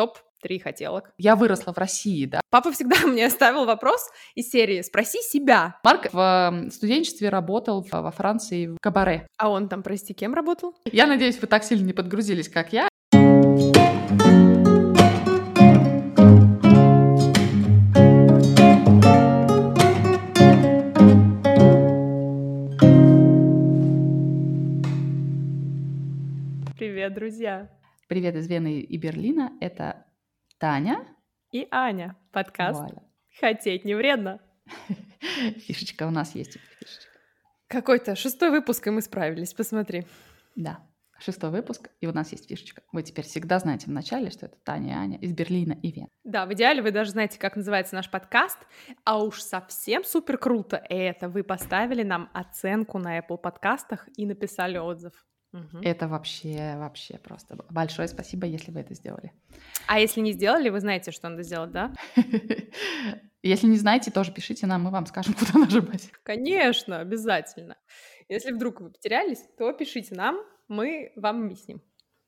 топ-3 хотелок. Я выросла в России, да. Папа всегда мне ставил вопрос из серии «Спроси себя». Марк в студенчестве работал во Франции в кабаре. А он там, прости, кем работал? Я надеюсь, вы так сильно не подгрузились, как я. Привет, друзья! Привет из Вены и Берлина. Это Таня и Аня. Подкаст Вуаля. «Хотеть не вредно». Фишечка у нас есть. Фишечка. Какой-то шестой выпуск, и мы справились, посмотри. Да, шестой выпуск, и у нас есть фишечка. Вы теперь всегда знаете в начале, что это Таня и Аня из Берлина и Вены. Да, в идеале вы даже знаете, как называется наш подкаст, а уж совсем супер круто это вы поставили нам оценку на Apple подкастах и написали отзыв. Угу. Это вообще, вообще просто большое спасибо, если вы это сделали. А если не сделали, вы знаете, что надо сделать, да? Если не знаете, тоже пишите нам, мы вам скажем, куда нажимать. Конечно, обязательно. Если вдруг вы потерялись, то пишите нам, мы вам объясним.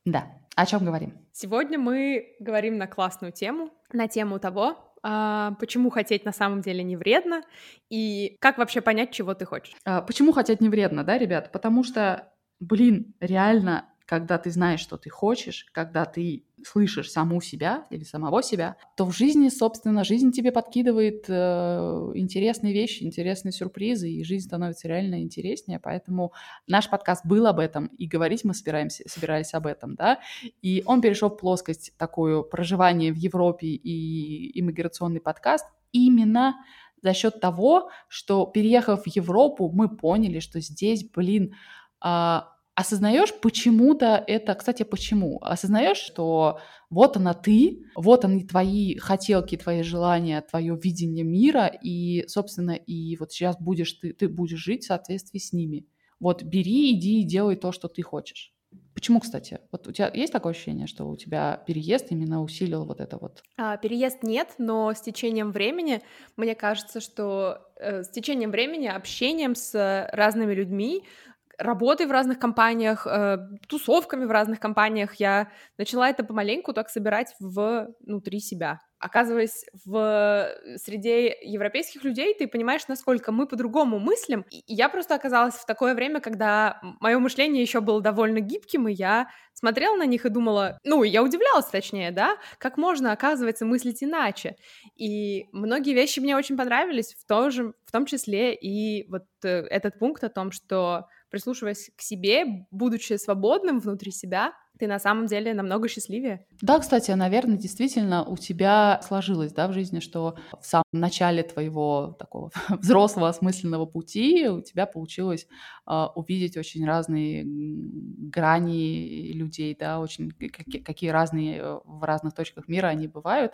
Да. О чем говорим? Сегодня мы говорим на классную тему, на тему того, а, почему хотеть на самом деле не вредно и как вообще понять, чего ты хочешь. А, почему хотеть не вредно, да, ребят? Потому что блин, реально, когда ты знаешь, что ты хочешь, когда ты слышишь саму себя или самого себя, то в жизни, собственно, жизнь тебе подкидывает э, интересные вещи, интересные сюрпризы, и жизнь становится реально интереснее. Поэтому наш подкаст был об этом, и говорить мы собираемся, собирались об этом, да. И он перешел в плоскость такую проживание в Европе и иммиграционный подкаст именно за счет того, что переехав в Европу, мы поняли, что здесь, блин, а, осознаешь почему-то это, кстати, почему? Осознаешь, что вот она ты, вот они твои хотелки, твои желания, твое видение мира, и, собственно, и вот сейчас будешь ты, ты будешь жить в соответствии с ними. Вот бери, иди и делай то, что ты хочешь. Почему, кстати? Вот у тебя есть такое ощущение, что у тебя переезд именно усилил вот это вот? А, переезд нет, но с течением времени, мне кажется, что э, с течением времени, общением с разными людьми, работой в разных компаниях, э, тусовками в разных компаниях я начала это помаленьку так собирать внутри себя. Оказываясь в среде европейских людей, ты понимаешь, насколько мы по-другому мыслим. И я просто оказалась в такое время, когда мое мышление еще было довольно гибким, и я смотрела на них и думала, ну, я удивлялась, точнее, да, как можно, оказывается, мыслить иначе. И многие вещи мне очень понравились, в том, же, в том числе и вот э, этот пункт о том, что прислушиваясь к себе, будучи свободным внутри себя, ты на самом деле намного счастливее. Да, кстати, наверное, действительно у тебя сложилось, да, в жизни, что в самом начале твоего такого взрослого осмысленного пути у тебя получилось э, увидеть очень разные грани людей, да, очень какие, какие разные э, в разных точках мира они бывают.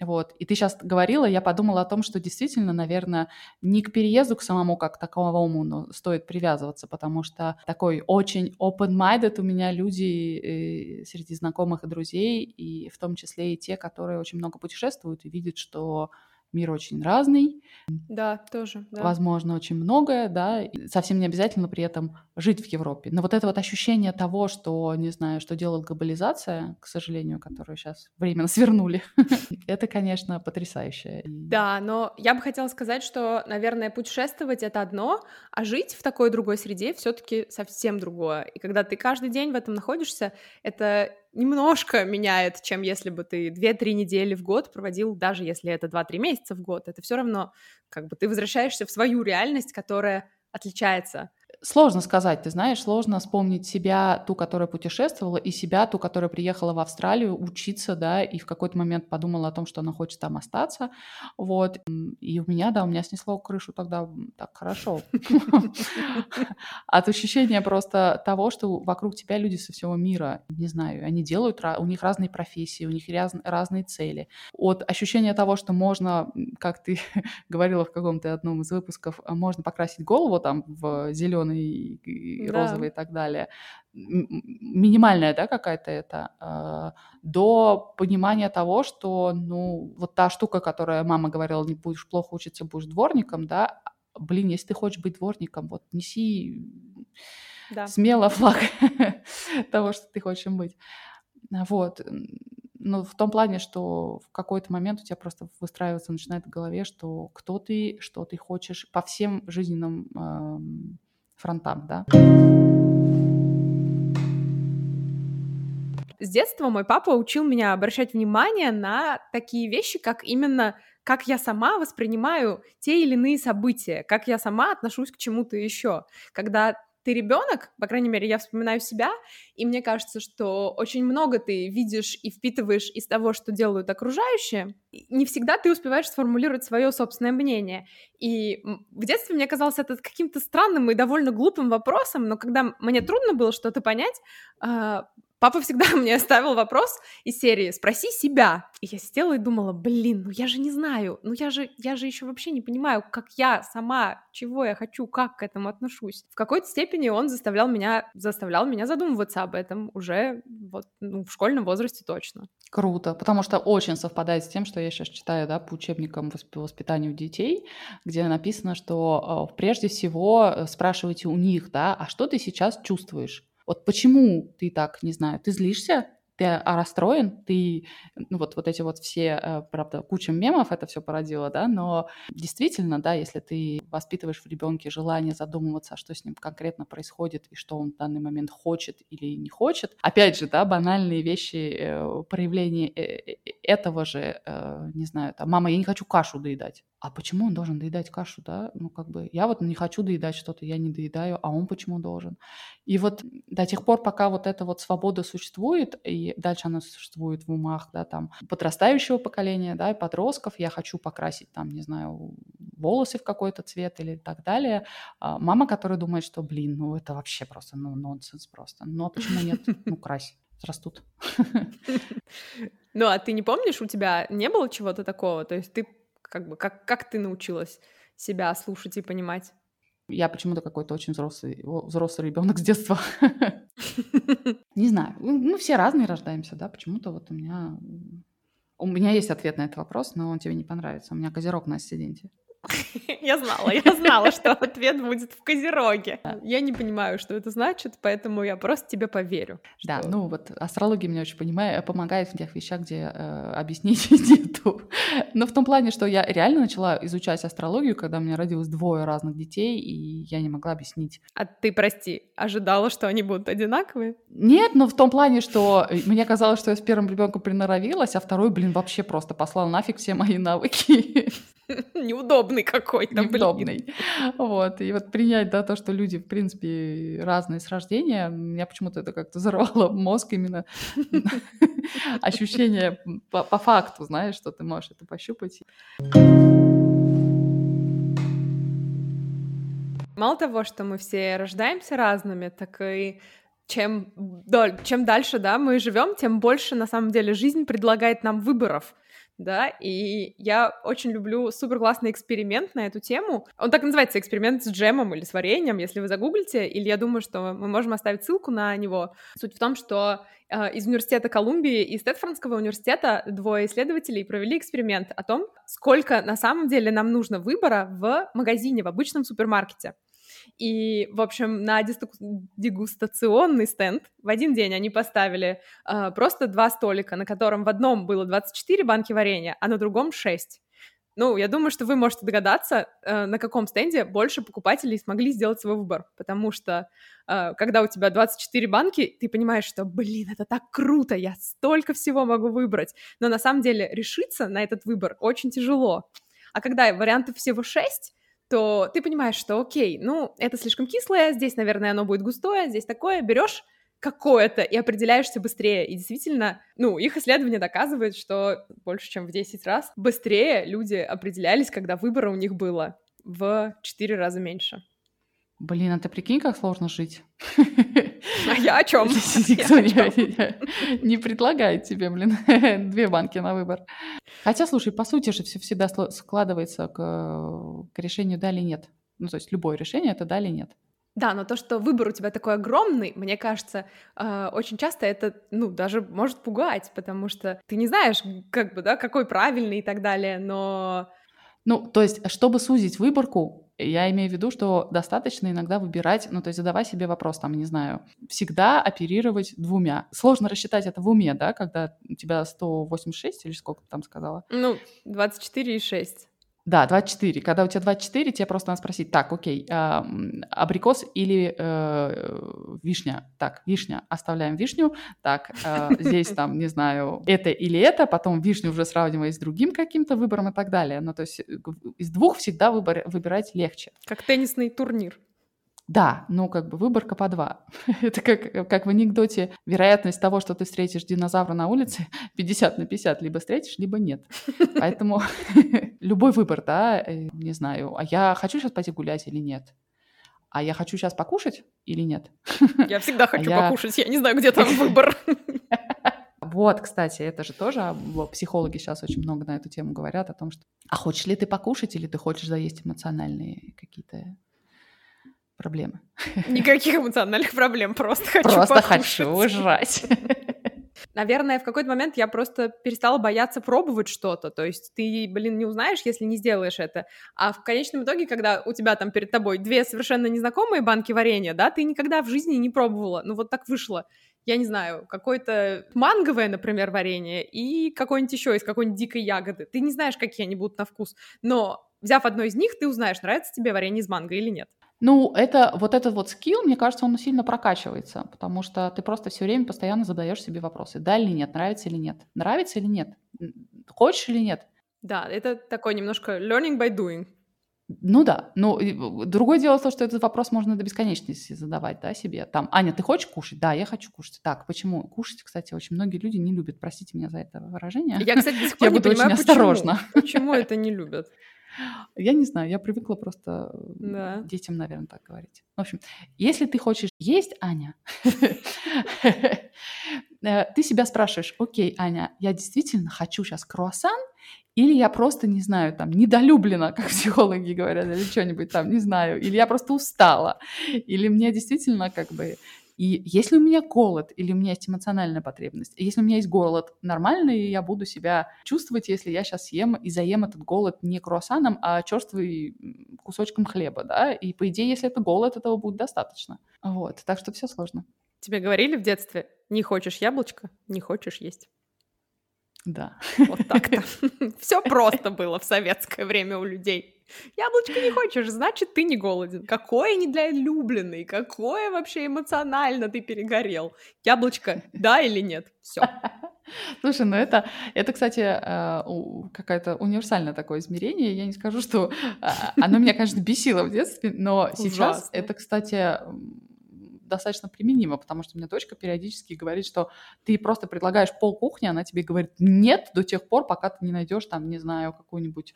Вот. И ты сейчас говорила, я подумала о том, что действительно, наверное, не к переезду к самому как таковому но стоит привязываться, потому что такой очень open-minded у меня люди э, среди знакомых и друзей, и в том числе и те, которые очень много путешествуют и видят, что мир очень разный. Да, тоже. Да. Возможно, очень многое, да. И совсем не обязательно при этом жить в Европе. Но вот это вот ощущение того, что, не знаю, что делает глобализация, к сожалению, которую сейчас временно свернули, это, конечно, потрясающе. Да, но я бы хотела сказать, что, наверное, путешествовать это одно, а жить в такой другой среде все-таки совсем другое. И когда ты каждый день в этом находишься, это немножко меняет, чем если бы ты 2-3 недели в год проводил, даже если это 2-3 месяца в год. Это все равно как бы ты возвращаешься в свою реальность, которая отличается Сложно сказать, ты знаешь, сложно вспомнить себя, ту, которая путешествовала, и себя, ту, которая приехала в Австралию учиться, да, и в какой-то момент подумала о том, что она хочет там остаться, вот, и у меня, да, у меня снесло крышу тогда так хорошо. От ощущения просто того, что вокруг тебя люди со всего мира, не знаю, они делают, у них разные профессии, у них разные цели. От ощущения того, что можно, как ты говорила в каком-то одном из выпусков, можно покрасить голову там в зеленый зеленый, и да. розовый и так далее, минимальная, да, какая-то это, э, до понимания того, что, ну, вот та штука, которая мама говорила, не будешь плохо учиться, будешь дворником, да, блин, если ты хочешь быть дворником, вот неси да. смело флаг того, что ты хочешь им быть. Вот. Ну, в том плане, что в какой-то момент у тебя просто выстраиваться начинает в голове, что кто ты, что ты хочешь по всем жизненным фронтам, да. С детства мой папа учил меня обращать внимание на такие вещи, как именно как я сама воспринимаю те или иные события, как я сама отношусь к чему-то еще. Когда ты ребенок, по крайней мере, я вспоминаю себя, и мне кажется, что очень много ты видишь и впитываешь из того, что делают окружающие. Не всегда ты успеваешь сформулировать свое собственное мнение. И в детстве мне казалось это каким-то странным и довольно глупым вопросом, но когда мне трудно было что-то понять, а, Папа всегда мне ставил вопрос из серии «Спроси себя». И я сидела и думала, блин, ну я же не знаю, ну я же, я же еще вообще не понимаю, как я сама, чего я хочу, как к этому отношусь. В какой-то степени он заставлял меня, заставлял меня задумываться об этом уже вот, ну, в школьном возрасте точно. Круто, потому что очень совпадает с тем, что я сейчас читаю да, по учебникам по воспитанию детей, где написано, что э, прежде всего э, спрашивайте у них, да, а что ты сейчас чувствуешь? Вот почему ты так, не знаю, ты злишься, ты а, расстроен, ты, ну вот, вот эти вот все, э, правда, куча мемов это все породило, да, но действительно, да, если ты воспитываешь в ребенке желание задумываться, что с ним конкретно происходит и что он в данный момент хочет или не хочет, опять же, да, банальные вещи, э, проявления э, этого же, не знаю, там, мама, я не хочу кашу доедать, а почему он должен доедать кашу, да? Ну, как бы, я вот не хочу доедать что-то, я не доедаю, а он почему должен? И вот до тех пор, пока вот эта вот свобода существует, и дальше она существует в умах, да, там, подрастающего поколения, да, и подростков, я хочу покрасить, там, не знаю, волосы в какой-то цвет или так далее. А мама, которая думает, что, блин, ну, это вообще просто, ну, нонсенс просто. Ну, а почему нет? Ну, крась растут. Ну, а ты не помнишь, у тебя не было чего-то такого? То есть ты как бы, как, как ты научилась себя слушать и понимать? Я почему-то какой-то очень взрослый, взрослый ребенок с детства. Не знаю. Мы все разные рождаемся, да. Почему-то вот у меня... У меня есть ответ на этот вопрос, но он тебе не понравится. У меня козерог на асценденте. Я знала, я знала, что ответ будет в Козероге. Я не понимаю, что это значит, поэтому я просто тебе поверю. Да, ну вот астрология мне очень понимает, помогает в тех вещах, где э, объяснить нету. Но в том плане, что я реально начала изучать астрологию, когда у меня родилось двое разных детей, и я не могла объяснить. А ты, прости, ожидала, что они будут одинаковые? Нет, но в том плане, что мне казалось, что я с первым ребенком приноровилась, а второй, блин, вообще просто послал нафиг все мои навыки. Неудобный какой-то, Неудобный. Блин. Вот, и вот принять, да, то, что люди, в принципе, разные с рождения, меня почему-то это как-то взорвало мозг именно ощущение по, по факту, знаешь, что ты можешь это пощупать. Мало того, что мы все рождаемся разными, так и чем, чем дальше да, мы живем, тем больше на самом деле жизнь предлагает нам выборов да, и я очень люблю супер классный эксперимент на эту тему. Он так называется, эксперимент с джемом или с вареньем, если вы загуглите, или я думаю, что мы можем оставить ссылку на него. Суть в том, что э, из университета Колумбии и Стэтфордского университета двое исследователей провели эксперимент о том, сколько на самом деле нам нужно выбора в магазине, в обычном супермаркете. И, в общем, на дегустационный стенд в один день они поставили э, просто два столика, на котором в одном было 24 банки варенья, а на другом 6. Ну, я думаю, что вы можете догадаться, э, на каком стенде больше покупателей смогли сделать свой выбор, потому что э, когда у тебя 24 банки, ты понимаешь, что, блин, это так круто, я столько всего могу выбрать, но на самом деле решиться на этот выбор очень тяжело. А когда вариантов всего 6, то ты понимаешь, что окей, ну, это слишком кислое, здесь, наверное, оно будет густое, здесь такое, берешь какое-то и определяешься быстрее. И действительно, ну, их исследование доказывает, что больше, чем в 10 раз быстрее люди определялись, когда выбора у них было в 4 раза меньше. Блин, а ты прикинь, как сложно жить? А я о чем? Никто не предлагает тебе, блин, две банки на выбор. Хотя, слушай, по сути же все всегда складывается к, к решению да или нет. Ну, то есть любое решение — это да или нет. Да, но то, что выбор у тебя такой огромный, мне кажется, э, очень часто это, ну, даже может пугать, потому что ты не знаешь, как бы, да, какой правильный и так далее, но Ну, то есть, чтобы сузить выборку, я имею в виду, что достаточно иногда выбирать, ну, то есть задавай себе вопрос, там, не знаю, всегда оперировать двумя. Сложно рассчитать это в уме, да, когда у тебя 186 или сколько ты там сказала? Ну, 24 и 6. Да, 24. Когда у тебя 24, тебе просто надо спросить, так, окей, э, абрикос или э, вишня? Так, вишня, оставляем вишню. Так, э, здесь там, не знаю, это или это, потом вишню уже сравнивая с другим каким-то выбором и так далее. Ну, то есть э, из двух всегда выбор, выбирать легче. Как теннисный турнир. Да, ну как бы выборка по два. Это как, как в анекдоте. Вероятность того, что ты встретишь динозавра на улице, 50 на 50. Либо встретишь, либо нет. Поэтому любой выбор, да, э, не знаю, а я хочу сейчас пойти гулять или нет? А я хочу сейчас покушать или нет? Я всегда а хочу а покушать, я... я не знаю, где там выбор. Вот, кстати, это же тоже а, психологи сейчас очень много на эту тему говорят о том, что а хочешь ли ты покушать или ты хочешь заесть эмоциональные какие-то проблемы. Никаких эмоциональных проблем, просто хочу Просто покушать. хочу жрать. Наверное, в какой-то момент я просто перестала бояться пробовать что-то. То есть ты, блин, не узнаешь, если не сделаешь это. А в конечном итоге, когда у тебя там перед тобой две совершенно незнакомые банки варенья, да, ты никогда в жизни не пробовала. Ну вот так вышло. Я не знаю, какое-то манговое, например, варенье и какое-нибудь еще из какой-нибудь дикой ягоды. Ты не знаешь, какие они будут на вкус. Но взяв одно из них, ты узнаешь, нравится тебе варенье из манго или нет. Ну, это вот этот вот скилл, мне кажется, он сильно прокачивается, потому что ты просто все время постоянно задаешь себе вопросы. Да или нет, нравится или нет, нравится или нет, хочешь или нет. Да, это такой немножко learning by doing. Ну да, но другое дело то, что этот вопрос можно до бесконечности задавать, да, себе. Там, Аня, ты хочешь кушать? Да, я хочу кушать. Так, почему? Кушать, кстати, очень многие люди не любят. Простите меня за это выражение. Я, кстати, до сих пор я не буду понимаю, очень осторожна. Почему, почему это не любят. Я не знаю, я привыкла просто да. детям, наверное, так говорить. В общем, если ты хочешь есть, Аня, э, ты себя спрашиваешь, окей, Аня, я действительно хочу сейчас круассан, или я просто, не знаю, там, недолюблена, как психологи говорят, или что-нибудь там, не знаю, или я просто устала, или мне действительно как бы и если у меня голод или у меня есть эмоциональная потребность, если у меня есть голод, нормально и я буду себя чувствовать, если я сейчас съем и заем этот голод не круассаном, а черствый кусочком хлеба, да, и по идее, если это голод, этого будет достаточно. Вот, так что все сложно. Тебе говорили в детстве, не хочешь яблочко, не хочешь есть. Да. Вот так-то. Все просто было в советское время у людей. Яблочко не хочешь, значит, ты не голоден. Какой недолюбленный, какое вообще эмоционально ты перегорел. Яблочко, да или нет? Все. Слушай, ну это, это, кстати, э, какое-то универсальное такое измерение. Я не скажу, что а, оно меня, конечно, бесило в детстве, но сейчас это, кстати, достаточно применимо, потому что у меня дочка периодически говорит, что ты просто предлагаешь пол кухни, она тебе говорит нет до тех пор, пока ты не найдешь там, не знаю, какую-нибудь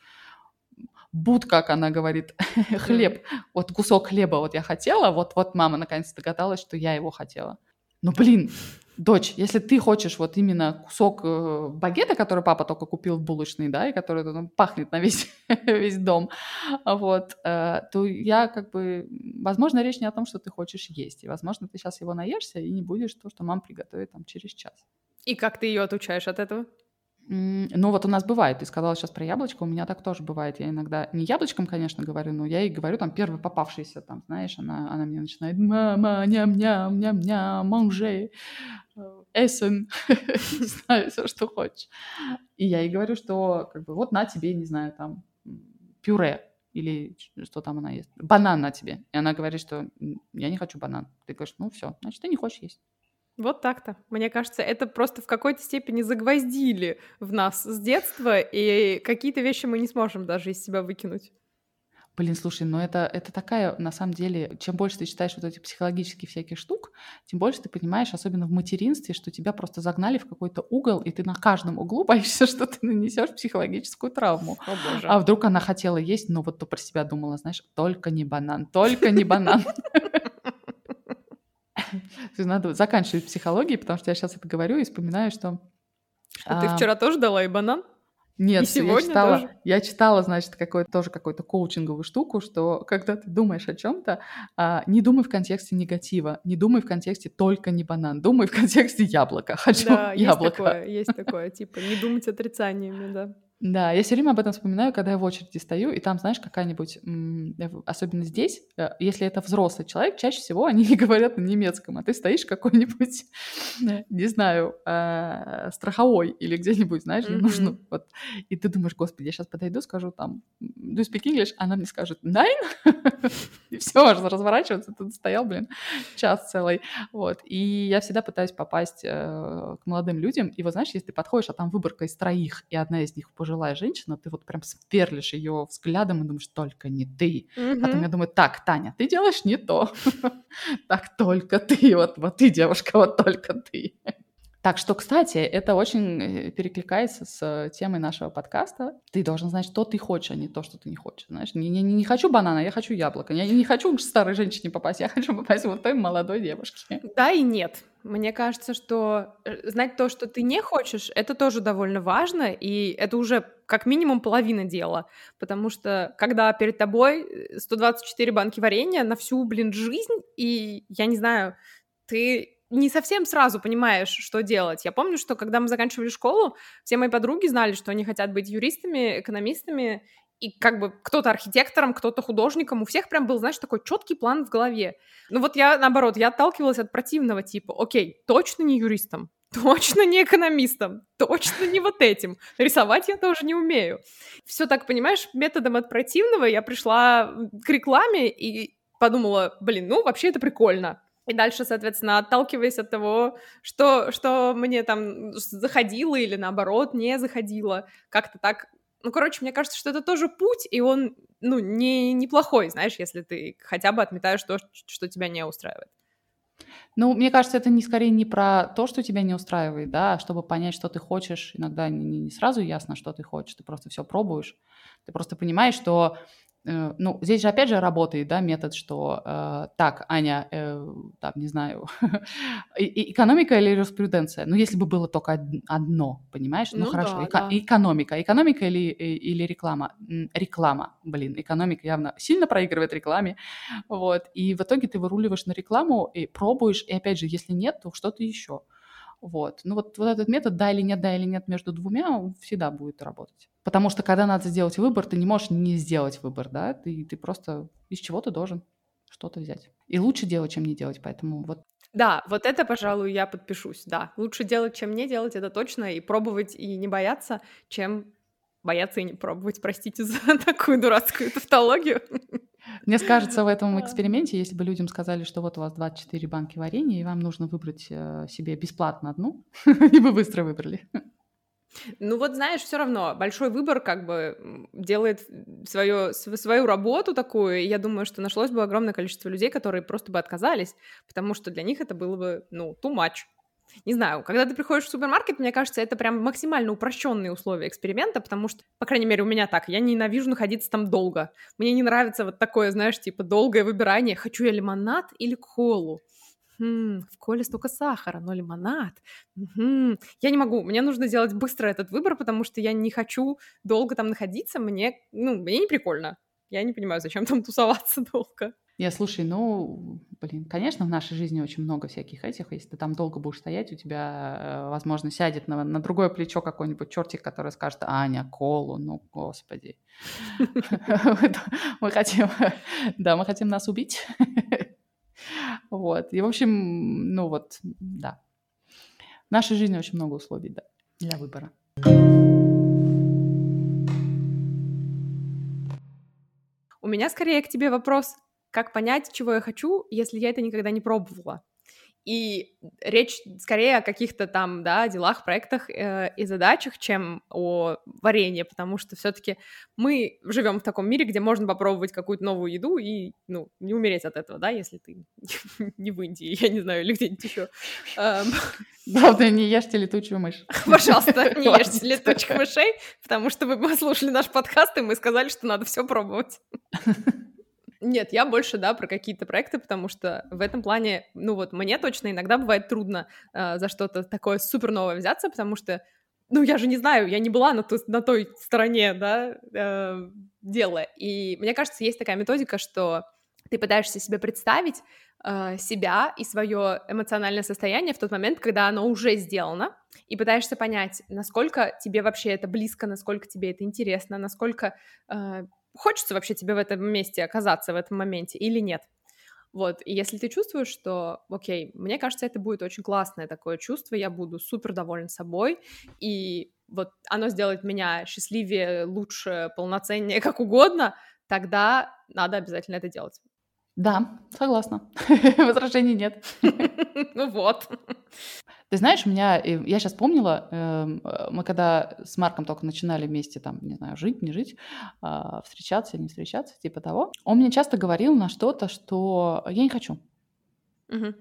буд, как она говорит, хлеб, вот кусок хлеба вот я хотела, вот, вот мама наконец догадалась, что я его хотела. Ну, блин, дочь, если ты хочешь вот именно кусок э, багета, который папа только купил в булочной, да, и который ну, пахнет на весь, весь дом, вот, э, то я как бы, возможно, речь не о том, что ты хочешь есть, и, возможно, ты сейчас его наешься и не будешь то, что мама приготовит там через час. И как ты ее отучаешь от этого? Ну, вот у нас бывает, ты сказала сейчас про яблочко, у меня так тоже бывает. Я иногда не яблочком, конечно, говорю, но я ей говорю там первый попавшийся, там, знаешь, она, она мне начинает «мама, ням-ням, ням-ням, манже, эссен», не знаю, все, что хочешь. И я ей говорю, что как бы вот на тебе, не знаю, там, пюре, или что там она ест, банан на тебе. И она говорит, что я не хочу банан. Ты говоришь, ну все, значит, ты не хочешь есть. Вот так-то. Мне кажется, это просто в какой-то степени загвоздили в нас с детства, и какие-то вещи мы не сможем даже из себя выкинуть. Блин, слушай, ну это, это такая, на самом деле, чем больше ты читаешь вот эти психологические всякие штук, тем больше ты понимаешь, особенно в материнстве, что тебя просто загнали в какой-то угол, и ты на каждом углу боишься, что ты нанесешь психологическую травму. О, боже. А вдруг она хотела есть, но вот то про себя думала, знаешь, только не банан, только не банан. Надо заканчивать психологией, потому что я сейчас это говорю и вспоминаю, что... Ты а, вчера тоже дала и банан? Нет, и я читала, тоже? я читала, значит, какой тоже какую-то коучинговую штуку, что когда ты думаешь о чем-то, а, не думай в контексте негатива, не думай в контексте только не банан, думай в контексте яблока. Хочу да, яблоко. есть такое, есть такое, типа не думать отрицаниями, да. Да, я все время об этом вспоминаю, когда я в очереди стою, и там, знаешь, какая-нибудь, особенно здесь, э, если это взрослый человек, чаще всего они не говорят на немецком, а ты стоишь какой-нибудь, не знаю, э, страховой или где-нибудь, знаешь, mm-hmm. нужно, вот, и ты думаешь, господи, я сейчас подойду, скажу там, do you speak English? Она мне скажет, nine? и все, можно разворачиваться, тут стоял, блин, час целый, вот, и я всегда пытаюсь попасть э, к молодым людям, и вот, знаешь, если ты подходишь, а там выборка из троих, и одна из них пожилая женщина, ты вот прям сверлишь ее взглядом и думаешь, только не ты. Mm-hmm. Потом я думаю, так, Таня, ты делаешь не то. Так, только ты, вот, вот ты, девушка, вот только ты. Так что, кстати, это очень э, перекликается с темой нашего подкаста. Ты должен знать, что ты хочешь, а не то, что ты не хочешь. Знаешь, не, не, не хочу банана, я хочу яблоко. Я не хочу к старой женщине попасть, я хочу попасть вот той молодой девушке. Да и нет. Мне кажется, что э, знать то, что ты не хочешь, это тоже довольно важно, и это уже как минимум половина дела, потому что когда перед тобой 124 э, банки варенья на всю, блин, жизнь, и я не знаю, ты не совсем сразу понимаешь, что делать. Я помню, что когда мы заканчивали школу, все мои подруги знали, что они хотят быть юристами, экономистами, и как бы кто-то архитектором, кто-то художником, у всех прям был, знаешь, такой четкий план в голове. Ну вот я, наоборот, я отталкивалась от противного типа, окей, точно не юристом, точно не экономистом, точно не вот этим. Рисовать я тоже не умею. Все так, понимаешь, методом от противного я пришла к рекламе и подумала, блин, ну вообще это прикольно. И дальше, соответственно, отталкиваясь от того, что, что мне там заходило или наоборот не заходило, как-то так ну, короче, мне кажется, что это тоже путь, и он, ну, не, неплохой, знаешь, если ты хотя бы отметаешь то, что тебя не устраивает. Ну, мне кажется, это не скорее не про то, что тебя не устраивает, да, а чтобы понять, что ты хочешь. Иногда не, не сразу ясно, что ты хочешь, ты просто все пробуешь. Ты просто понимаешь, что ну, здесь же опять же работает, да, метод, что э, так, Аня, э, там, не знаю, экономика или юриспруденция? Ну, если бы было только одно, понимаешь? Ну, ну хорошо, да, эко- да. экономика. Экономика или, или реклама? Реклама, блин, экономика явно сильно проигрывает рекламе, вот, и в итоге ты выруливаешь на рекламу и пробуешь, и опять же, если нет, то что-то еще. Вот. Ну вот, вот этот метод «да» или «нет», «да» или «нет» между двумя всегда будет работать. Потому что когда надо сделать выбор, ты не можешь не сделать выбор, да? Ты, ты просто из чего-то должен что-то взять. И лучше делать, чем не делать, поэтому вот да, вот это, пожалуй, я подпишусь, да. Лучше делать, чем не делать, это точно, и пробовать, и не бояться, чем бояться и не пробовать, простите за такую дурацкую тавтологию. Мне кажется, в этом эксперименте, если бы людям сказали, что вот у вас 24 банки варенья, и вам нужно выбрать э, себе бесплатно одну, и вы быстро выбрали. Ну вот знаешь, все равно большой выбор как бы делает свою, свою работу такую, и я думаю, что нашлось бы огромное количество людей, которые просто бы отказались, потому что для них это было бы, ну, too much. Не знаю, когда ты приходишь в супермаркет, мне кажется, это прям максимально упрощенные условия эксперимента, потому что, по крайней мере, у меня так, я ненавижу находиться там долго. Мне не нравится вот такое, знаешь, типа долгое выбирание, хочу я лимонад или колу. Хм, в коле столько сахара, но лимонад. Угу. Я не могу, мне нужно сделать быстро этот выбор, потому что я не хочу долго там находиться, мне, ну, мне не прикольно. Я не понимаю, зачем там тусоваться долго. Я слушай, ну, блин, конечно, в нашей жизни очень много всяких этих. Если ты там долго будешь стоять, у тебя, э, возможно, сядет на, на другое плечо какой-нибудь чертик, который скажет, Аня, колу, ну, господи. Мы хотим, да, мы хотим нас убить. Вот. И, в общем, ну вот, да. В нашей жизни очень много условий, да, для выбора. У меня скорее к тебе вопрос как понять, чего я хочу, если я это никогда не пробовала? И речь скорее о каких-то там, да, делах, проектах э, и задачах, чем о варенье, потому что все-таки мы живем в таком мире, где можно попробовать какую-то новую еду и, ну, не умереть от этого, да, если ты не в Индии, я не знаю, или где-нибудь еще. Главное, не ешьте летучую мышь. Пожалуйста, не ешьте летучих мышей, потому что вы послушали наш подкаст, и мы сказали, что надо все пробовать. Нет, я больше, да, про какие-то проекты, потому что в этом плане, ну вот, мне точно иногда бывает трудно э, за что-то такое супер новое взяться, потому что, ну, я же не знаю, я не была на, ту, на той стороне, да, э, дела. И мне кажется, есть такая методика, что ты пытаешься себе представить, э, себя и свое эмоциональное состояние в тот момент, когда оно уже сделано, и пытаешься понять, насколько тебе вообще это близко, насколько тебе это интересно, насколько э, хочется вообще тебе в этом месте оказаться в этом моменте или нет. Вот, и если ты чувствуешь, что, окей, мне кажется, это будет очень классное такое чувство, я буду супер доволен собой, и вот оно сделает меня счастливее, лучше, полноценнее, как угодно, тогда надо обязательно это делать. Да, согласна. Возражений нет. Ну вот. Ты знаешь, у меня, э, я сейчас помнила, эм, э, мы когда с Марком только начинали вместе, там, не знаю, жить, не жить, а, встречаться, не встречаться, типа того, он мне часто говорил на что-то, что я не хочу. Мгм.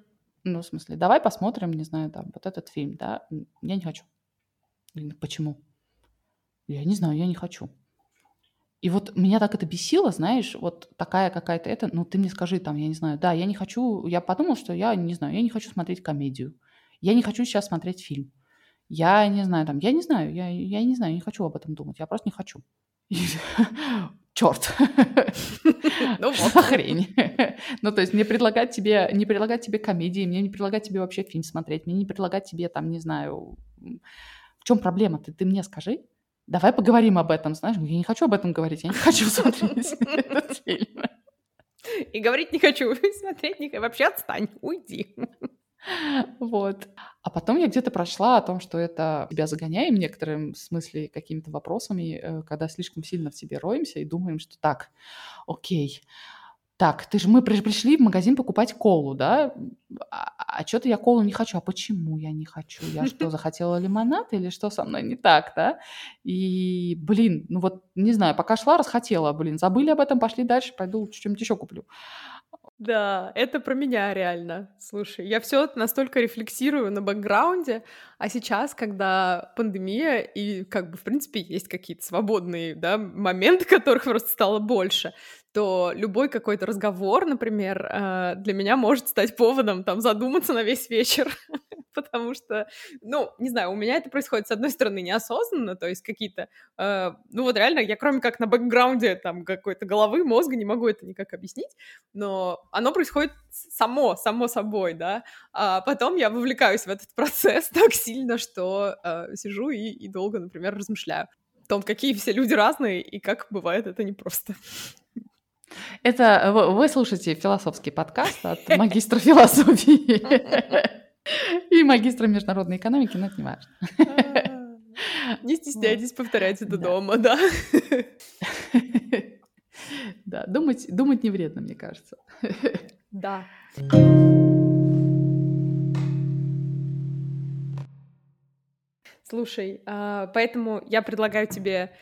Ну, в смысле, давай посмотрим, не знаю, там, вот этот фильм, да, я не хочу. Или почему? Я не знаю, я не хочу. И вот меня так это бесило, знаешь, вот такая какая-то это, ну ты мне скажи там, я не знаю, да, я не хочу, я подумал, что я не знаю, я не хочу смотреть комедию. Я не хочу сейчас смотреть фильм. Я не знаю, там, я не знаю, я, я не знаю, я не хочу об этом думать, я просто не хочу. Черт. Ну вот. хрень. Ну, то есть мне предлагать тебе, не предлагать тебе комедии, мне не предлагать тебе вообще фильм смотреть, мне не предлагать тебе там, не знаю, в чем проблема? Ты, ты мне скажи. Давай поговорим об этом, знаешь? Я не хочу об этом говорить, я не хочу смотреть этот фильм. И говорить не хочу, смотреть не хочу. Вообще отстань, уйди. Вот. А потом я где-то прошла о том, что это себя загоняем в некотором смысле какими-то вопросами, э, когда слишком сильно в себе роемся и думаем, что так, окей, так, ты же мы пришли в магазин покупать колу, да? А, а что-то я колу не хочу. А почему я не хочу? Я что, захотела лимонад или что со мной не так, да? И, блин, ну вот, не знаю, пока шла, расхотела, блин, забыли об этом, пошли дальше, пойду что-нибудь еще куплю. Да, это про меня реально. Слушай, я все настолько рефлексирую на бэкграунде, а сейчас, когда пандемия и как бы в принципе есть какие-то свободные да, моменты, которых просто стало больше, то любой какой-то разговор, например, э, для меня может стать поводом там задуматься на весь вечер. потому что, ну, не знаю, у меня это происходит, с одной стороны, неосознанно, то есть какие-то, э, ну вот реально, я кроме как на бэкграунде там какой-то головы, мозга не могу это никак объяснить, но оно происходит само, само собой, да, а потом я вовлекаюсь в этот процесс так что э, сижу и, и долго, например, размышляю о том, какие все люди разные и как бывает это непросто. Это вы слушаете философский подкаст от магистра философии. И магистра международной экономики, но это не важно. А, не стесняйтесь повторять это дома, да. Да, думать, думать не вредно, мне кажется. Да. Слушай, а, поэтому я предлагаю тебе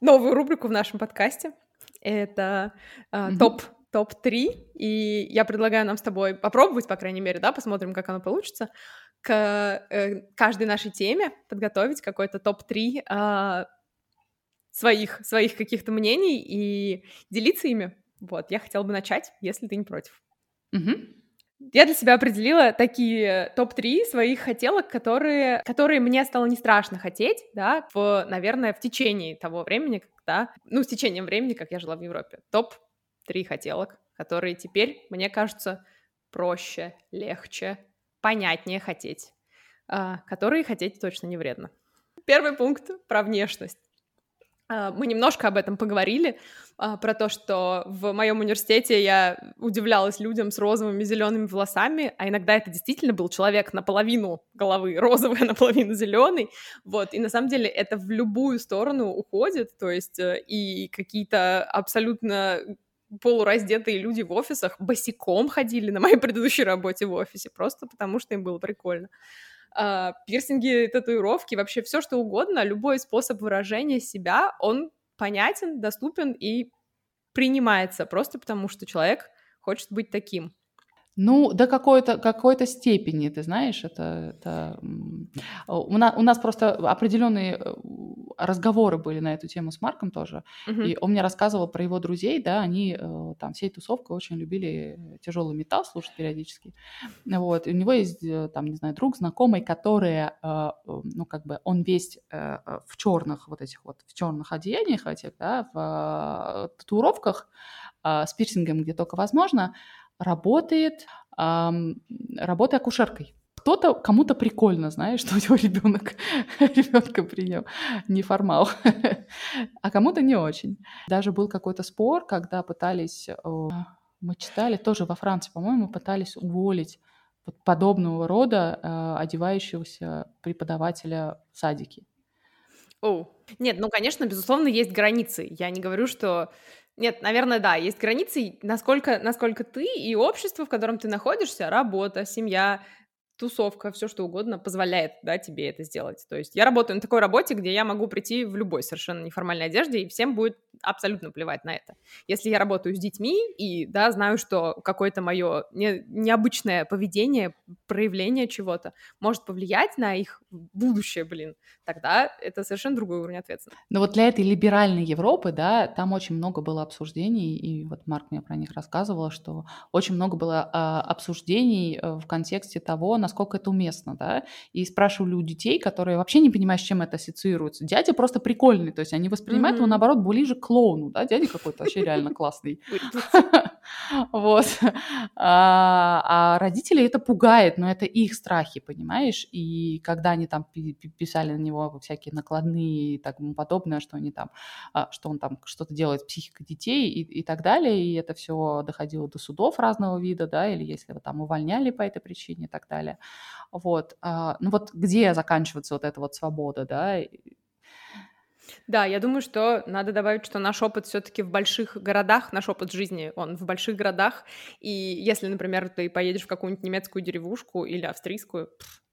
новую рубрику в нашем подкасте. Это а, топ топ-3, и я предлагаю нам с тобой попробовать, по крайней мере, да, посмотрим, как оно получится, к э, каждой нашей теме подготовить какой-то топ-3 э, а, своих, своих каких-то мнений и делиться ими. Вот, я хотела бы начать, если ты не против. Угу. Я для себя определила такие топ-3 своих хотелок, которые, которые мне стало не страшно хотеть, да, в, наверное, в течение того времени, когда, ну, с течением времени, как я жила в Европе. Топ три хотелок, которые теперь, мне кажется, проще, легче, понятнее хотеть, а, которые хотеть точно не вредно. Первый пункт про внешность. А, мы немножко об этом поговорили, а, про то, что в моем университете я удивлялась людям с розовыми зелеными волосами, а иногда это действительно был человек наполовину головы розовый, а наполовину зеленый. Вот, и на самом деле это в любую сторону уходит, то есть э, и какие-то абсолютно полураздетые люди в офисах босиком ходили на моей предыдущей работе в офисе, просто потому что им было прикольно. А, пирсинги, татуировки, вообще все что угодно, любой способ выражения себя, он понятен, доступен и принимается просто потому, что человек хочет быть таким. Ну, до какой-то какой степени, ты знаешь, это, это... У, нас, у нас просто определенные э, разговоры были на эту тему с Марком тоже, uh-huh. и он мне рассказывал про его друзей, да, они э, там всей тусовкой очень любили тяжелый металл слушать периодически, вот, и у него есть э, там, не знаю, друг, знакомый, который, ну, как бы, он весь в черных вот этих вот, в черных одеяниях этих, да, в татуировках, с пирсингом, где только возможно, работает, эм, работая акушеркой кто-то, кому-то прикольно, знаешь, что у него ребенок, ребенка принял неформал, а кому-то не очень. Даже был какой-то спор, когда пытались, мы читали, тоже во Франции, по-моему, пытались уволить подобного рода э, одевающегося преподавателя в садике. О, нет, ну, конечно, безусловно, есть границы. Я не говорю, что нет, наверное, да, есть границы, насколько, насколько ты и общество, в котором ты находишься, работа, семья, тусовка, все что угодно позволяет, да, тебе это сделать. То есть я работаю на такой работе, где я могу прийти в любой совершенно неформальной одежде, и всем будет абсолютно плевать на это. Если я работаю с детьми и, да, знаю, что какое-то мое не, необычное поведение, проявление чего-то может повлиять на их будущее, блин, тогда это совершенно другой уровень ответственности. Но вот для этой либеральной Европы, да, там очень много было обсуждений, и вот Марк мне про них рассказывал, что очень много было а, обсуждений э, в контексте того, насколько это уместно, да, и спрашивали у детей, которые вообще не понимают, с чем это ассоциируется. Дядя просто прикольный, то есть они воспринимают mm-hmm. его, наоборот, ближе к клоуну, да, дядя какой-то вообще реально классный. Вот. А, а родители это пугает, но это их страхи, понимаешь? И когда они там писали на него всякие накладные и тому подобное, что они там, а, что он там что-то делает с психикой детей и, и так далее, и это все доходило до судов разного вида, да, или если его там увольняли по этой причине и так далее. Вот. А, ну вот где заканчивается вот эта вот свобода, да? Да, я думаю, что надо добавить, что наш опыт все-таки в больших городах, наш опыт жизни, он в больших городах. И если, например, ты поедешь в какую-нибудь немецкую деревушку или австрийскую,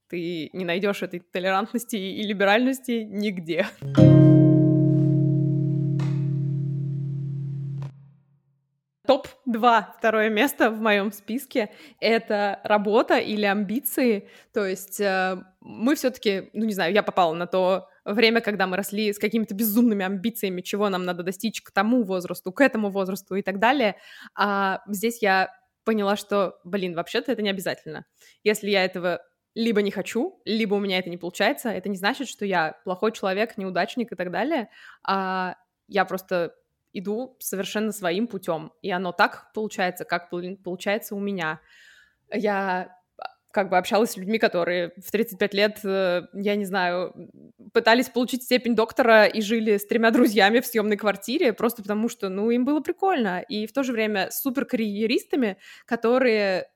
ты не найдешь этой толерантности и либеральности нигде. Топ-2, второе место в моем списке — это работа или амбиции. То есть э, мы все таки ну не знаю, я попала на то время, когда мы росли с какими-то безумными амбициями, чего нам надо достичь к тому возрасту, к этому возрасту и так далее. А здесь я поняла, что, блин, вообще-то это не обязательно. Если я этого либо не хочу, либо у меня это не получается, это не значит, что я плохой человек, неудачник и так далее, а я просто иду совершенно своим путем, и оно так получается, как получается у меня. Я как бы общалась с людьми, которые в 35 лет, э, я не знаю, пытались получить степень доктора и жили с тремя друзьями в съемной квартире, просто потому что, ну, им было прикольно. И в то же время суперкарьеристами, которые,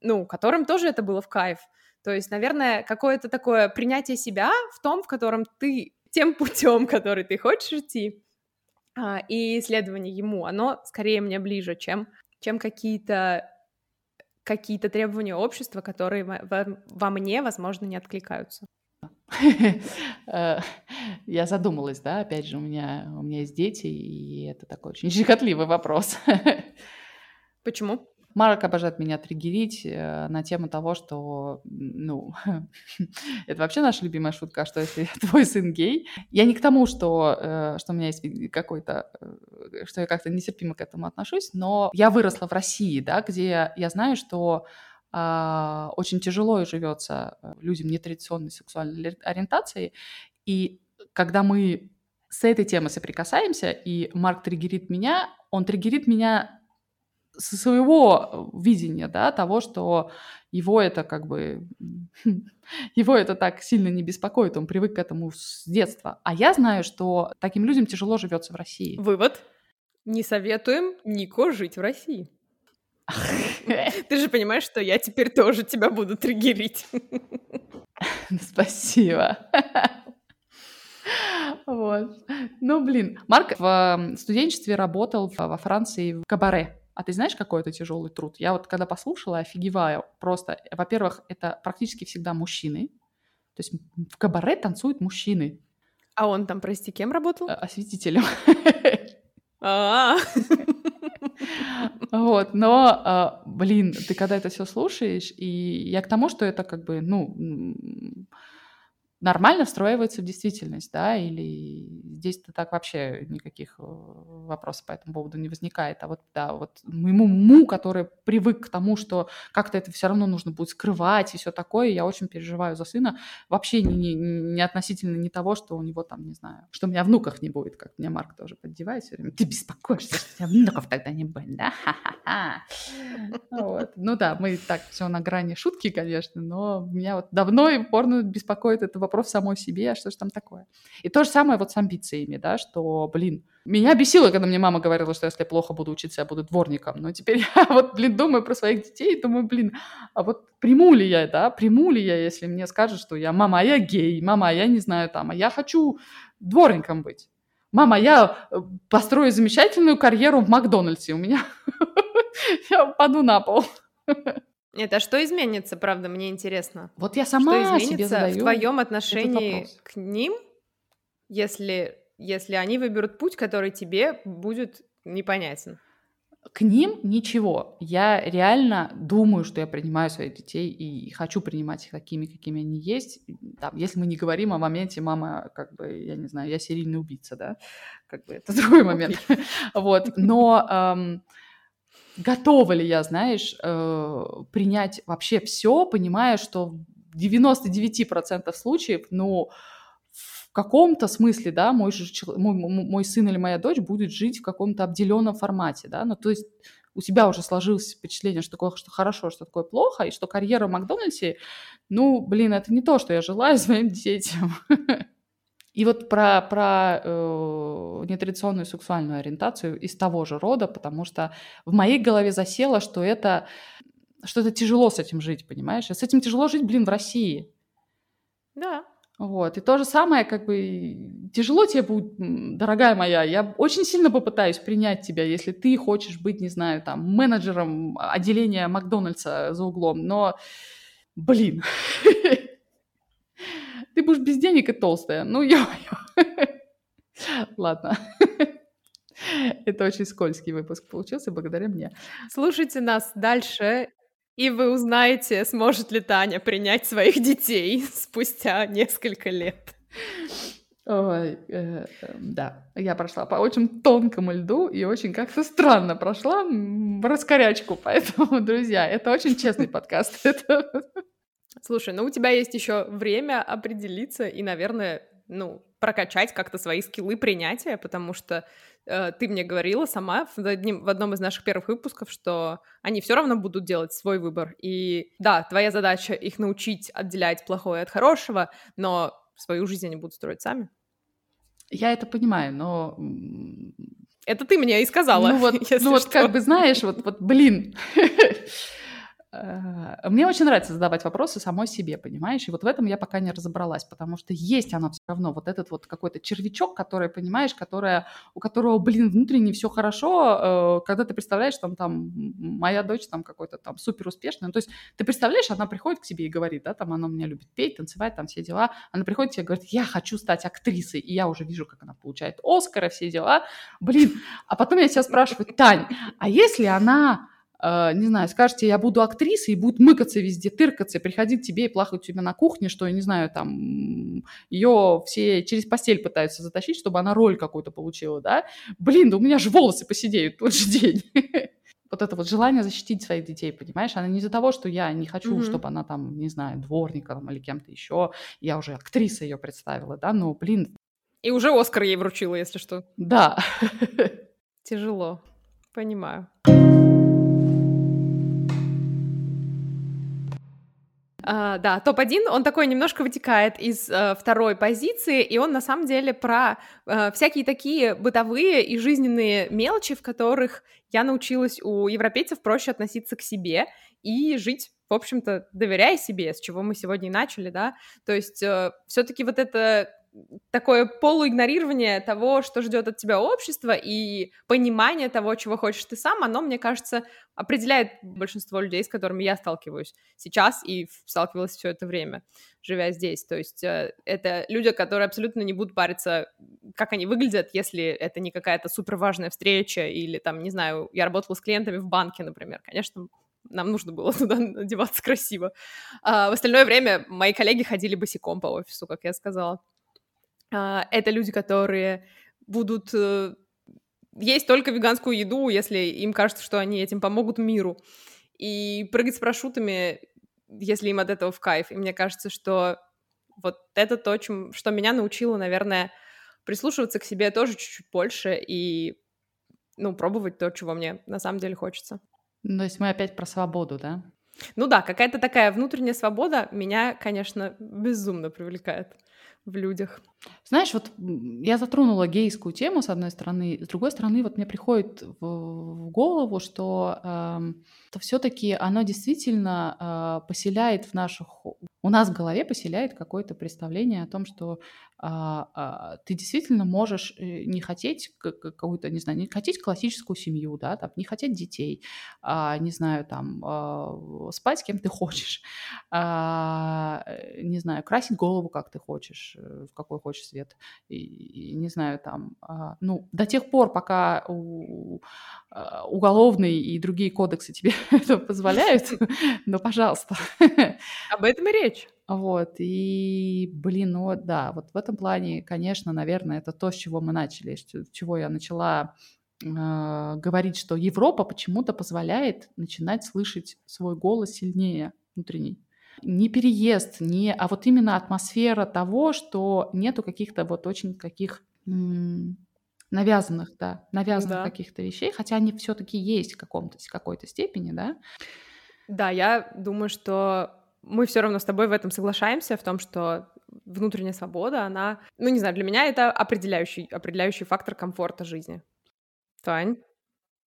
ну, которым тоже это было в кайф. То есть, наверное, какое-то такое принятие себя в том, в котором ты тем путем, который ты хочешь идти, а, и исследование ему, оно скорее мне ближе, чем, чем какие-то какие-то требования общества, которые во, во мне, возможно, не откликаются. Я задумалась, да, опять же, у меня, у меня есть дети, и это такой очень щекотливый вопрос. Почему? Марк обожает меня триггерить э, на тему того, что, ну, это вообще наша любимая шутка, что если твой сын гей. Я не к тому, что, э, что у меня есть какой-то, э, что я как-то нетерпимо к этому отношусь, но я выросла в России, да, где я знаю, что э, очень тяжело живется людям нетрадиционной сексуальной ориентации, и когда мы с этой темой соприкасаемся, и Марк триггерит меня, он триггерит меня со своего видения, да, того, что его это как бы, его это так сильно не беспокоит, он привык к этому с детства. А я знаю, что таким людям тяжело живется в России. Вывод. Не советуем Нико жить в России. Ты же понимаешь, что я теперь тоже тебя буду триггерить. Спасибо. Вот. Ну, блин. Марк в студенчестве работал во Франции в кабаре. А ты знаешь, какой это тяжелый труд? Я вот когда послушала, офигеваю. Просто, во-первых, это практически всегда мужчины. То есть в кабаре танцуют мужчины. А он там, прости, кем работал? Осветителем. А. Вот, но, а, блин, ты когда это все слушаешь, и я к тому, что это как бы, ну, нормально встраивается в действительность, да, или здесь-то так вообще никаких э, вопросов по этому поводу не возникает. А вот, да, вот моему уму, который привык к тому, что как-то это все равно нужно будет скрывать и все такое, я очень переживаю за сына. Вообще не, не, не относительно не того, что у него там, не знаю, что у меня внуков не будет, как меня Марк тоже поддевает все время. Ты беспокоишься, что у тебя внуков тогда не будет, да? Вот. Ну да, мы так все на грани шутки, конечно, но меня вот давно и упорно беспокоит это вопрос самой себе, а что же там такое. И то же самое вот с амбициями, да, что, блин, меня бесило, когда мне мама говорила, что если я плохо буду учиться, я буду дворником. Но теперь я вот, блин, думаю про своих детей думаю, блин, а вот приму ли я, да, приму ли я, если мне скажут, что я, мама, а я гей, мама, а я не знаю там, а я хочу дворником быть. Мама, я э, построю замечательную карьеру в Макдональдсе. У меня... Я упаду на пол. Это что изменится, правда, мне интересно. Вот я сама что себе задаю в твоем отношении к ним, если, если они выберут путь, который тебе будет непонятен? К ним ничего. Я реально думаю, что я принимаю своих детей и хочу принимать их такими, какими они есть. Там, если мы не говорим о моменте, мама, как бы, я не знаю, я серийный убийца, да, как бы это другой момент. Вот, но эм, готова ли я, знаешь, э, принять вообще все, понимая, что в 99% случаев, ну, в каком-то смысле, да, мой, же, мой, мой сын или моя дочь будет жить в каком-то обделенном формате, да, ну, то есть у тебя уже сложилось впечатление, что такое что хорошо, что такое плохо, и что карьера в Макдональдсе, ну, блин, это не то, что я желаю своим детям. И вот про, про э, нетрадиционную сексуальную ориентацию из того же рода, потому что в моей голове засело, что это, что это тяжело с этим жить, понимаешь? И с этим тяжело жить, блин, в России. Да. Вот. И то же самое, как бы, тяжело тебе будет, дорогая моя, я очень сильно попытаюсь принять тебя, если ты хочешь быть, не знаю, там, менеджером отделения Макдональдса за углом, но, блин, ты будешь без денег и толстая. Ну, ё Ладно. Это очень скользкий выпуск получился благодаря мне. Слушайте нас дальше, и вы узнаете, сможет ли Таня принять своих детей спустя несколько лет. Ой, э, э, да, я прошла по очень тонкому льду и очень как-то странно прошла раскорячку, поэтому, друзья, это очень честный подкаст. Слушай, ну у тебя есть еще время определиться и, наверное, ну, прокачать как-то свои скиллы принятия, потому что э, ты мне говорила сама в, одним, в одном из наших первых выпусков, что они все равно будут делать свой выбор. И да, твоя задача их научить отделять плохое от хорошего, но свою жизнь они будут строить сами. Я это понимаю, но это ты мне и сказала. Ну вот, ну вот как бы знаешь, вот, вот блин, мне очень нравится задавать вопросы самой себе, понимаешь? И вот в этом я пока не разобралась, потому что есть она все равно, вот этот вот какой-то червячок, который, понимаешь, которая, у которого, блин, внутренне все хорошо, э, когда ты представляешь, там, там, моя дочь там какой-то там супер успешная, ну, то есть ты представляешь, она приходит к тебе и говорит, да, там, она меня любит петь, танцевать, там, все дела, она приходит к тебе и говорит, я хочу стать актрисой, и я уже вижу, как она получает Оскара, все дела, блин, а потом я себя спрашиваю, Тань, а если она Uh, не знаю, скажете, я буду актрисой и будет мыкаться везде, тыркаться, приходить тебе и плакать у тебя на кухне, что, я не знаю, там, ее все через постель пытаются затащить, чтобы она роль какую-то получила, да? Блин, да у меня же волосы посидеют тот же день. вот это вот желание защитить своих детей, понимаешь? Она не из-за того, что я не хочу, mm-hmm. чтобы она там, не знаю, дворником или кем-то еще, я уже актриса ее представила, да, но, блин. И уже Оскар ей вручила, если что. Да. Тяжело, понимаю. Uh, да, топ-1, он такой немножко вытекает из uh, второй позиции, и он на самом деле про uh, всякие такие бытовые и жизненные мелочи, в которых я научилась у европейцев проще относиться к себе и жить, в общем-то, доверяя себе, с чего мы сегодня и начали, да, то есть uh, все-таки вот это такое полуигнорирование того, что ждет от тебя общество, и понимание того, чего хочешь ты сам, оно, мне кажется, определяет большинство людей, с которыми я сталкиваюсь сейчас и сталкивалась все это время, живя здесь. То есть э, это люди, которые абсолютно не будут париться, как они выглядят, если это не какая-то супер важная встреча или там, не знаю, я работала с клиентами в банке, например. Конечно, нам нужно было туда одеваться красиво. А в остальное время мои коллеги ходили босиком по офису, как я сказала. А, это люди, которые будут э, есть только веганскую еду, если им кажется, что они этим помогут миру. И прыгать с парашютами, если им от этого в кайф. И мне кажется, что вот это то, чем, что меня научило, наверное, прислушиваться к себе тоже чуть-чуть больше и, ну, пробовать то, чего мне на самом деле хочется. Ну, то есть мы опять про свободу, да? Ну да, какая-то такая внутренняя свобода меня, конечно, безумно привлекает в людях. Знаешь, вот я затронула гейскую тему с одной стороны, с другой стороны, вот мне приходит в, голову, что, э, что все-таки оно действительно э, поселяет в наших, у нас в голове поселяет какое-то представление о том, что а, а, ты действительно можешь э, не хотеть какую-то, не знаю, не хотеть классическую семью, да, там, не хотеть детей, а, не знаю, там, а, спать с кем ты хочешь, а, э, не знаю, красить голову, как ты хочешь, э, в какой хочешь цвет, и, и, не знаю, там, а, ну, до тех пор, пока у, а, уголовный и другие кодексы тебе это позволяют, но, пожалуйста. Об этом и речь. Вот, и, блин, ну да, вот в этом плане, конечно, наверное, это то, с чего мы начали, с чего я начала э, говорить, что Европа почему-то позволяет начинать слышать свой голос сильнее внутренний. Не переезд, не, а вот именно атмосфера того, что нету каких-то вот очень каких м- навязанных, да, навязанных да. каких-то вещей, хотя они все-таки есть в каком-то, какой-то степени, да. Да, я думаю, что мы все равно с тобой в этом соглашаемся, в том, что внутренняя свобода, она, ну, не знаю, для меня это определяющий, определяющий фактор комфорта жизни. Тань?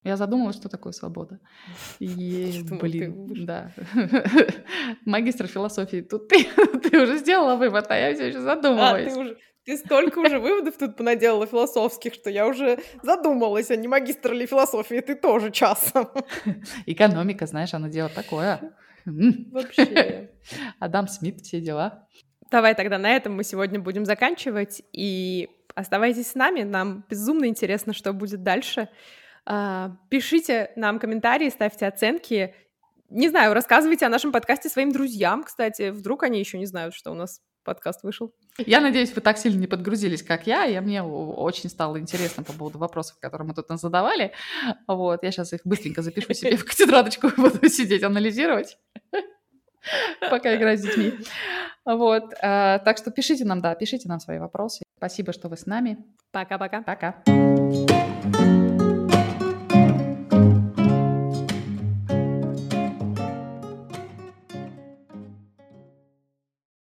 Я задумалась, что такое свобода. И, блин, ты... да. Магистр философии. Тут ты, ты уже сделала вывод, а я все еще задумываюсь. А, ты уже, ты столько уже выводов тут понаделала философских, что я уже задумалась, а не магистр ли философии, ты тоже часом. Экономика, знаешь, она дело такое. Вообще. Адам Смит, все дела. Давай тогда на этом мы сегодня будем заканчивать. И оставайтесь с нами. Нам безумно интересно, что будет дальше. А, пишите нам комментарии, ставьте оценки. Не знаю, рассказывайте о нашем подкасте своим друзьям, кстати. Вдруг они еще не знают, что у нас подкаст вышел. Я надеюсь, вы так сильно не подгрузились, как я, и мне очень стало интересно по поводу вопросов, которые мы тут задавали. Вот, я сейчас их быстренько запишу себе в тетрадочку и буду сидеть анализировать, пока играть с детьми. Вот, э, так что пишите нам, да, пишите нам свои вопросы. Спасибо, что вы с нами. Пока-пока. Пока. -пока. Пока.